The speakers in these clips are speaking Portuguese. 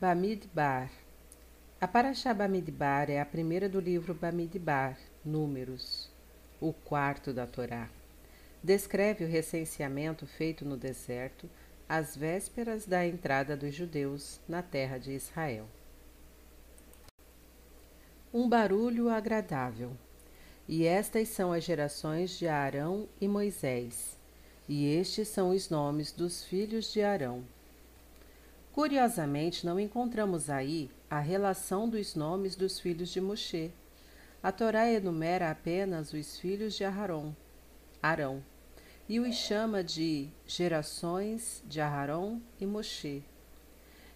Bamidbar A Parashá Bamidbar é a primeira do livro Bamidbar, Números, o quarto da Torá. Descreve o recenseamento feito no deserto às vésperas da entrada dos judeus na terra de Israel. Um barulho agradável. E estas são as gerações de Arão e Moisés. E estes são os nomes dos filhos de Arão Curiosamente, não encontramos aí a relação dos nomes dos filhos de Moshe. A Torá enumera apenas os filhos de Aharon, Arão, e os chama de gerações de Aharon e Moshe.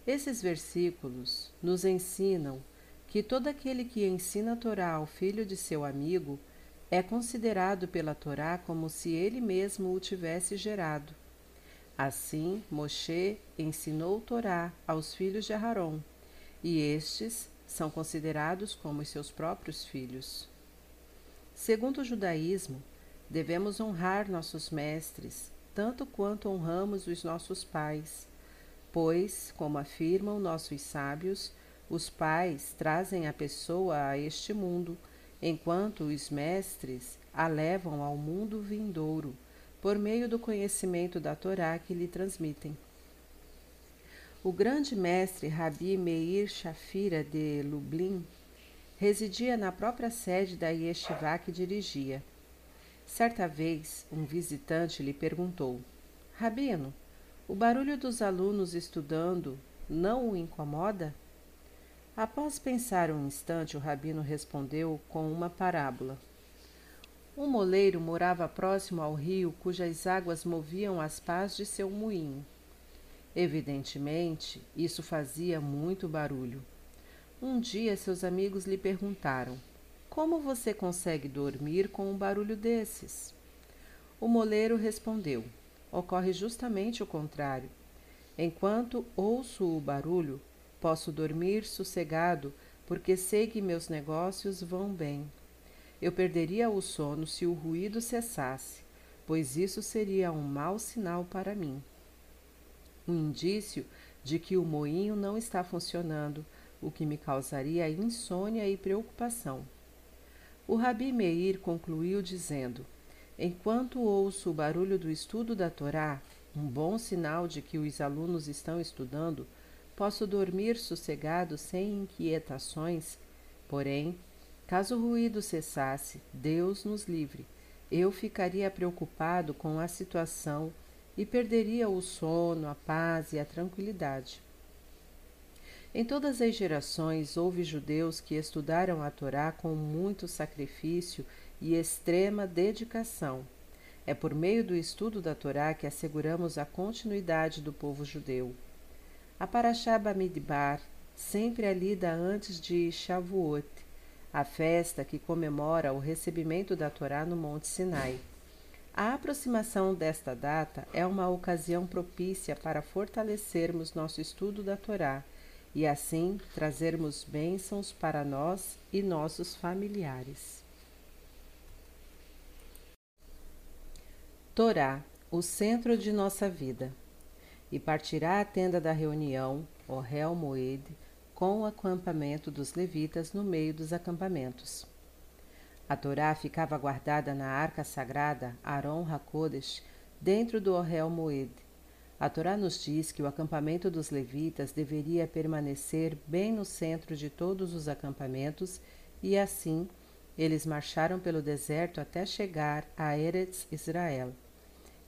Esses versículos nos ensinam que todo aquele que ensina a Torá ao filho de seu amigo é considerado pela Torá como se ele mesmo o tivesse gerado. Assim, Moshe ensinou Torá aos filhos de Aharon, e estes são considerados como seus próprios filhos. Segundo o judaísmo, devemos honrar nossos mestres, tanto quanto honramos os nossos pais, pois, como afirmam nossos sábios, os pais trazem a pessoa a este mundo, enquanto os mestres a levam ao mundo vindouro por meio do conhecimento da Torá que lhe transmitem. O grande mestre Rabi Meir Shafira de Lublin residia na própria sede da yeshiva que dirigia. Certa vez, um visitante lhe perguntou: Rabino, o barulho dos alunos estudando não o incomoda? Após pensar um instante, o rabino respondeu com uma parábola. Um moleiro morava próximo ao rio cujas águas moviam as pás de seu moinho. Evidentemente, isso fazia muito barulho. Um dia seus amigos lhe perguntaram: Como você consegue dormir com um barulho desses? O moleiro respondeu: Ocorre justamente o contrário. Enquanto ouço o barulho, posso dormir sossegado, porque sei que meus negócios vão bem. Eu perderia o sono se o ruído cessasse, pois isso seria um mau sinal para mim. Um indício de que o moinho não está funcionando, o que me causaria insônia e preocupação. O Rabi Meir concluiu dizendo: Enquanto ouço o barulho do estudo da Torá, um bom sinal de que os alunos estão estudando, posso dormir sossegado sem inquietações, porém, Caso o ruído cessasse, Deus nos livre, eu ficaria preocupado com a situação e perderia o sono, a paz e a tranquilidade. Em todas as gerações houve judeus que estudaram a Torá com muito sacrifício e extrema dedicação. É por meio do estudo da Torá que asseguramos a continuidade do povo judeu. A Parashá Bamidbar sempre é lida antes de Shavuot, a festa que comemora o recebimento da Torá no Monte Sinai. A aproximação desta data é uma ocasião propícia para fortalecermos nosso estudo da Torá e assim trazermos bênçãos para nós e nossos familiares. Torá, o centro de nossa vida. E partirá a tenda da reunião, o réu Moed, com o acampamento dos levitas no meio dos acampamentos. A Torá ficava guardada na arca sagrada Aron Hakodesh, dentro do Ohel Moed. A Torá nos diz que o acampamento dos levitas deveria permanecer bem no centro de todos os acampamentos e assim eles marcharam pelo deserto até chegar a Eretz Israel.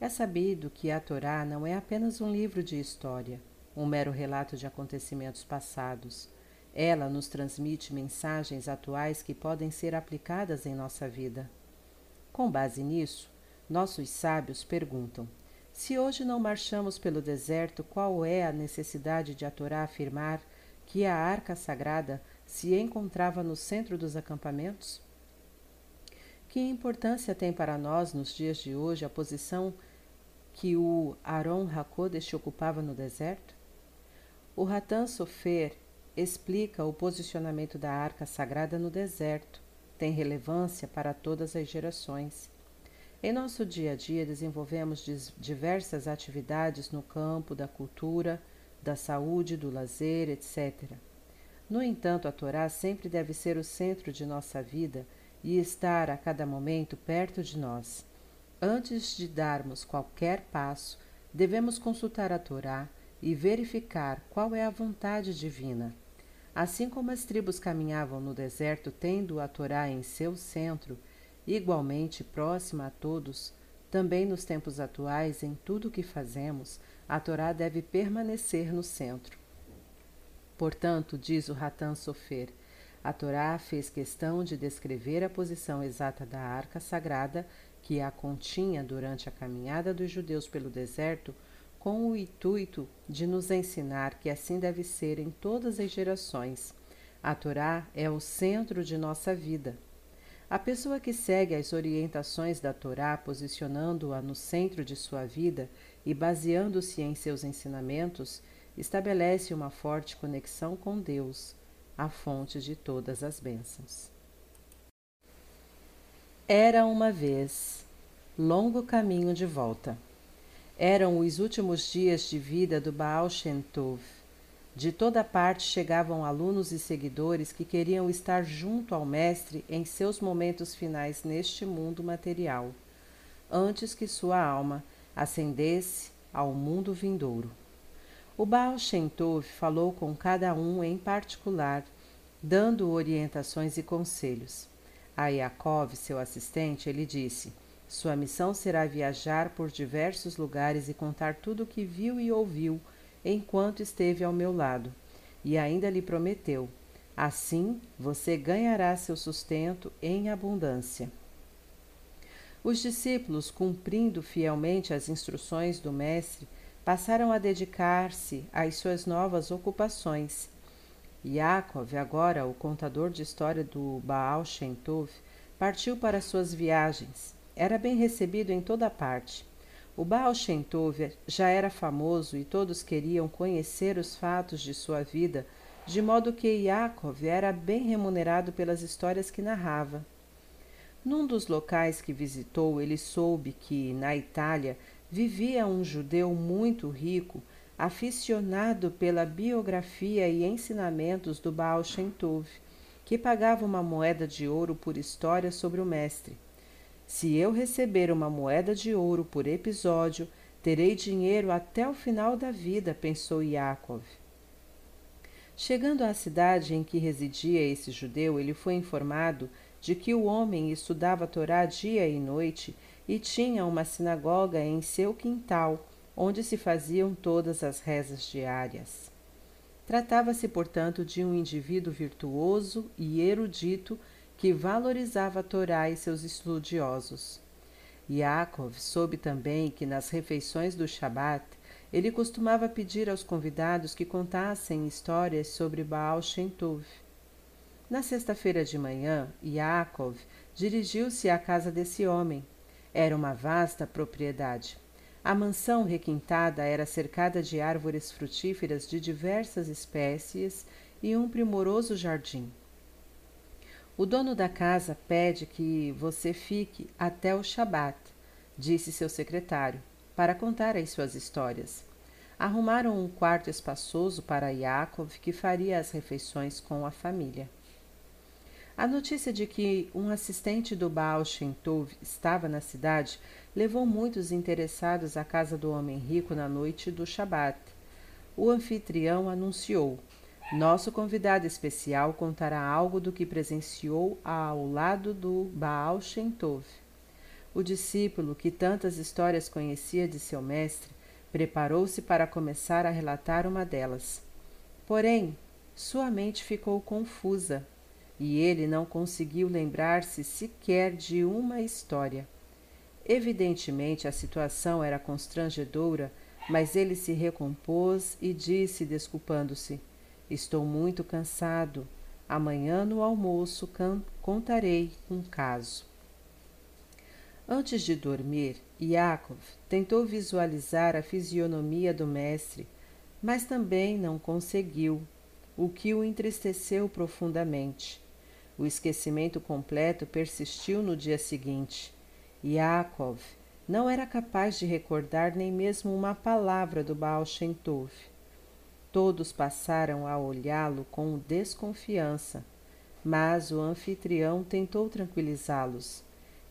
É sabido que a Torá não é apenas um livro de história um mero relato de acontecimentos passados. Ela nos transmite mensagens atuais que podem ser aplicadas em nossa vida. Com base nisso, nossos sábios perguntam: se hoje não marchamos pelo deserto, qual é a necessidade de a Torá afirmar que a arca sagrada se encontrava no centro dos acampamentos? Que importância tem para nós nos dias de hoje a posição que o Aaron Hakodesh ocupava no deserto? O Ratan Sofer explica o posicionamento da arca sagrada no deserto. Tem relevância para todas as gerações. Em nosso dia a dia, desenvolvemos diversas atividades no campo da cultura, da saúde, do lazer, etc. No entanto, a Torá sempre deve ser o centro de nossa vida e estar a cada momento perto de nós. Antes de darmos qualquer passo, devemos consultar a Torá e verificar qual é a vontade divina. Assim como as tribos caminhavam no deserto tendo a Torá em seu centro, igualmente próxima a todos, também nos tempos atuais, em tudo o que fazemos, a Torá deve permanecer no centro. Portanto, diz o Ratan Sofer, a Torá fez questão de descrever a posição exata da arca sagrada que a continha durante a caminhada dos judeus pelo deserto, com o intuito de nos ensinar que assim deve ser em todas as gerações. A Torá é o centro de nossa vida. A pessoa que segue as orientações da Torá, posicionando-a no centro de sua vida e baseando-se em seus ensinamentos, estabelece uma forte conexão com Deus, a fonte de todas as bênçãos. Era uma vez longo caminho de volta. Eram os últimos dias de vida do Baal Shem Tov. De toda parte chegavam alunos e seguidores que queriam estar junto ao Mestre em seus momentos finais neste mundo material, antes que sua alma ascendesse ao mundo vindouro. O Baal Shem Tov falou com cada um em particular, dando orientações e conselhos. A Yaakov, seu assistente, ele disse: Sua missão será viajar por diversos lugares e contar tudo o que viu e ouviu enquanto esteve ao meu lado. E ainda lhe prometeu: Assim você ganhará seu sustento em abundância. Os discípulos, cumprindo fielmente as instruções do Mestre, passaram a dedicar-se às suas novas ocupações. Yaakov, agora o contador de história do Baal Shem Tov, partiu para suas viagens. Era bem recebido em toda parte. O Baal Shem Tov já era famoso e todos queriam conhecer os fatos de sua vida, de modo que Yaakov era bem remunerado pelas histórias que narrava. Num dos locais que visitou, ele soube que, na Itália, vivia um judeu muito rico, aficionado pela biografia e ensinamentos do Baal Shem Tov, que pagava uma moeda de ouro por história sobre o mestre. Se eu receber uma moeda de ouro por episódio, terei dinheiro até o final da vida, pensou Yaakov. Chegando à cidade em que residia esse judeu, ele foi informado de que o homem estudava Torá dia e noite e tinha uma sinagoga em seu quintal, onde se faziam todas as rezas diárias. Tratava-se, portanto, de um indivíduo virtuoso e erudito que valorizava a Torá e seus estudiosos. Yaakov soube também que nas refeições do Shabat ele costumava pedir aos convidados que contassem histórias sobre Baal Shem Tov. Na sexta-feira de manhã, Yaakov dirigiu-se à casa desse homem, era uma vasta propriedade. A mansão requintada era cercada de árvores frutíferas de diversas espécies e um primoroso jardim. O dono da casa pede que você fique até o Shabat, disse seu secretário, para contar as suas histórias. Arrumaram um quarto espaçoso para Yaakov, que faria as refeições com a família. A notícia de que um assistente do Baal Shem Tov estava na cidade levou muitos interessados à casa do homem rico na noite do Shabat. O anfitrião anunciou: Nosso convidado especial contará algo do que presenciou ao lado do Baal Shem Tov. O discípulo, que tantas histórias conhecia de seu mestre, preparou-se para começar a relatar uma delas. Porém, sua mente ficou confusa e ele não conseguiu lembrar-se sequer de uma história. Evidentemente a situação era constrangedora, mas ele se recompôs e disse, desculpando-se: Estou muito cansado. Amanhã no almoço contarei um caso. Antes de dormir, Yakov tentou visualizar a fisionomia do mestre, mas também não conseguiu, o que o entristeceu profundamente. O esquecimento completo persistiu no dia seguinte. Yaakov não era capaz de recordar nem mesmo uma palavra do Baal. Todos passaram a olhá-lo com desconfiança, mas o anfitrião tentou tranquilizá-los.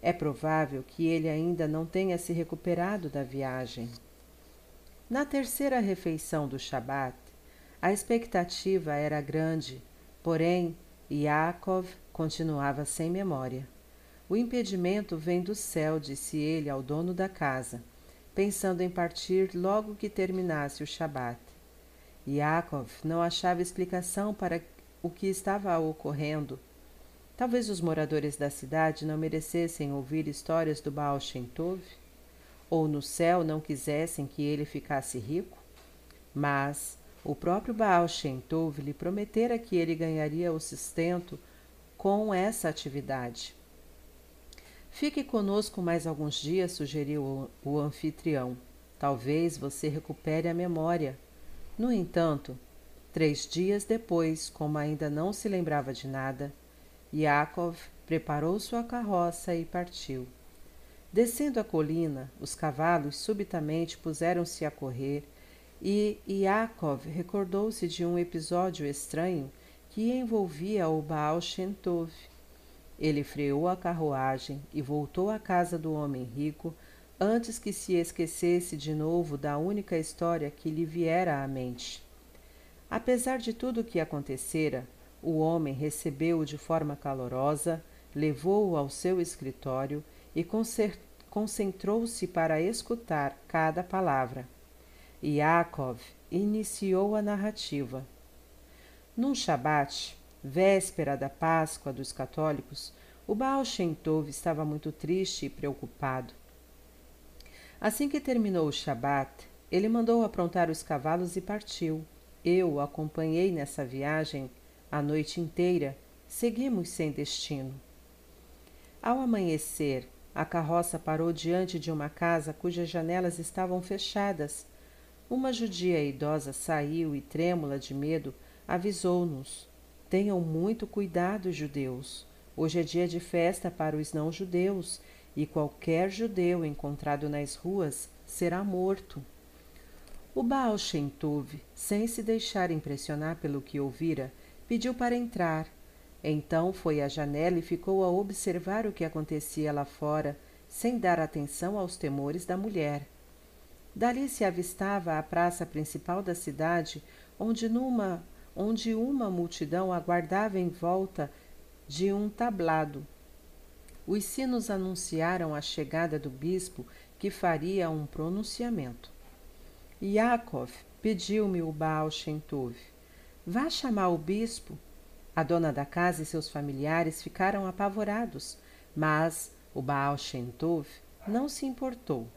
É provável que ele ainda não tenha se recuperado da viagem. Na terceira refeição do Shabat, a expectativa era grande, porém Yaakov continuava sem memória. O impedimento vem do céu, disse ele ao dono da casa, pensando em partir logo que terminasse o Shabat. Yaakov não achava explicação para o que estava ocorrendo. Talvez os moradores da cidade não merecessem ouvir histórias do Baal Shem Tov, ou no céu não quisessem que ele ficasse rico, mas o próprio Baal Shem Tov lhe prometera que ele ganharia o sustento com essa atividade. Fique conosco mais alguns dias, sugeriu o anfitrião. Talvez você recupere a memória. No entanto, três dias depois, como ainda não se lembrava de nada, Yakov preparou sua carroça e partiu. Descendo a colina, os cavalos subitamente puseram-se a correr e Yakov recordou-se de um episódio estranho que envolvia o Baal Shem Tov. Ele freou a carruagem e voltou à casa do homem rico antes que se esquecesse de novo da única história que lhe viera à mente. Apesar de tudo o que acontecera, o homem recebeu-o de forma calorosa, levou-o ao seu escritório e concentrou-se para escutar cada palavra. Yaakov iniciou a narrativa. Num Shabat, véspera da Páscoa dos católicos, o Baal Shem estava muito triste e preocupado. Assim que terminou o Shabat, ele mandou aprontar os cavalos e partiu. Eu o acompanhei nessa viagem a noite inteira. Seguimos sem destino. Ao amanhecer, a carroça parou diante de uma casa cujas janelas estavam fechadas uma judia idosa saiu e, trêmula de medo, avisou-nos: Tenham muito cuidado, judeus. Hoje é dia de festa para os não-judeus e qualquer judeu encontrado nas ruas será morto. O Baal Shem Tov, sem se deixar impressionar pelo que ouvira, pediu para entrar. Então foi à janela e ficou a observar o que acontecia lá fora, sem dar atenção aos temores da mulher. Dali se avistava a praça principal da cidade, onde, numa, onde uma multidão aguardava em volta de um tablado. Os sinos anunciaram a chegada do bispo, que faria um pronunciamento. Yakov pediu-me o Baal Shem. Vá chamar o bispo. A dona da casa e seus familiares ficaram apavorados, mas o Baal Shem não se importou.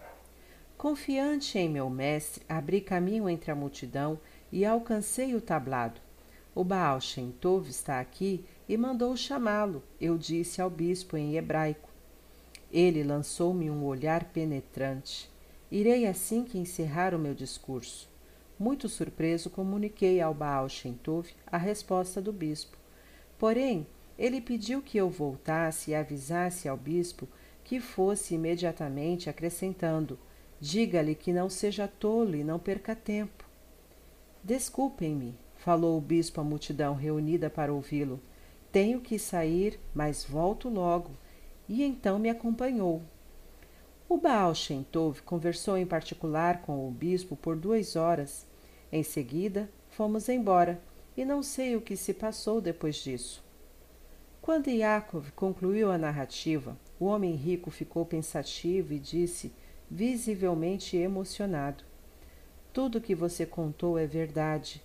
Confiante em meu mestre, abri caminho entre a multidão e alcancei o tablado. O Baal Shem está aqui e mandou chamá-lo, eu disse ao bispo em hebraico. Ele lançou-me um olhar penetrante. Irei assim que encerrar o meu discurso. Muito surpreso, comuniquei ao Baal Shem Tov a resposta do bispo. Porém, ele pediu que eu voltasse e avisasse ao bispo que fosse imediatamente, acrescentando: Diga-lhe que não seja tolo e não perca tempo. Desculpem-me, falou o bispo à multidão reunida para ouvi-lo. Tenho que sair, mas volto logo. E então me acompanhou. O Baal Shem Tov conversou em particular com o bispo por duas horas. Em seguida, fomos embora, e não sei o que se passou depois disso. Quando Yaakov concluiu a narrativa, o homem rico ficou pensativo e disse visivelmente emocionado. Tudo que você contou é verdade.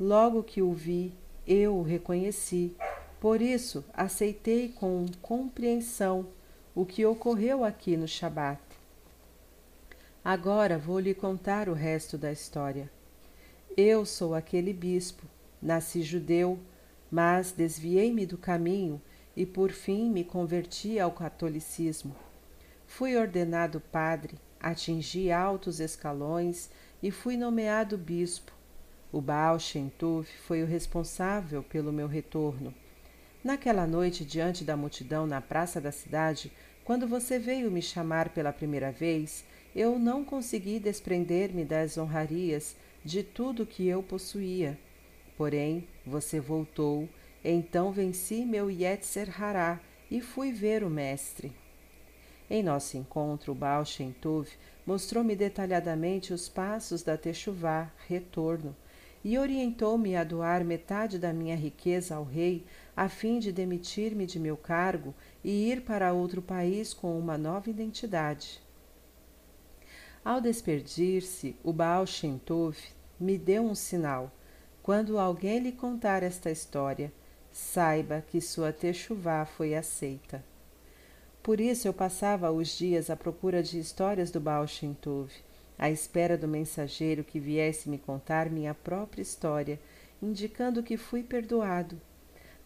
Logo que o vi, eu o reconheci. Por isso, aceitei com compreensão o que ocorreu aqui no Shabat. Agora vou lhe contar o resto da história. Eu sou aquele bispo, nasci judeu, mas desviei-me do caminho e por fim me converti ao catolicismo. Fui ordenado padre, atingi altos escalões e fui nomeado bispo. O Baal Shem Tov foi o responsável pelo meu retorno. Naquela noite, diante da multidão na praça da cidade, quando você veio me chamar pela primeira vez, eu não consegui desprender-me das honrarias de tudo que eu possuía. Porém, você voltou, então venci meu Yetzer Hará e fui ver o mestre. Em nosso encontro, Baal Shem mostrou-me detalhadamente os passos da Techuvá, retorno, e orientou-me a doar metade da minha riqueza ao rei, a fim de demitir-me de meu cargo e ir para outro país com uma nova identidade. Ao despedir-se, o Baal Shem Tov me deu um sinal. Quando alguém lhe contar esta história, saiba que sua techuvá foi aceita. Por isso eu passava os dias à procura de histórias do Baal Shem Tov, à espera do mensageiro que viesse me contar minha própria história, indicando que fui perdoado.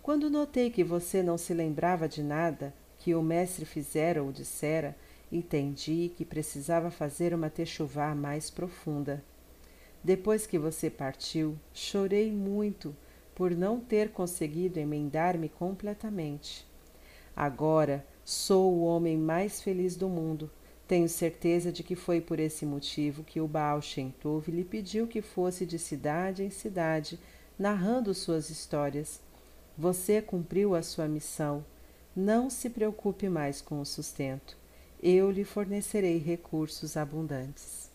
Quando notei que você não se lembrava de nada que o mestre fizera ou dissera, entendi que precisava fazer uma techuvá mais profunda. Depois que você partiu, chorei muito por não ter conseguido emendar-me completamente. Agora sou o homem mais feliz do mundo. Tenho certeza de que foi por esse motivo que o Baal Shem Tov lhe pediu que fosse de cidade em cidade, narrando suas histórias. Você cumpriu a sua missão. Não se preocupe mais com o sustento eu lhe fornecerei recursos abundantes.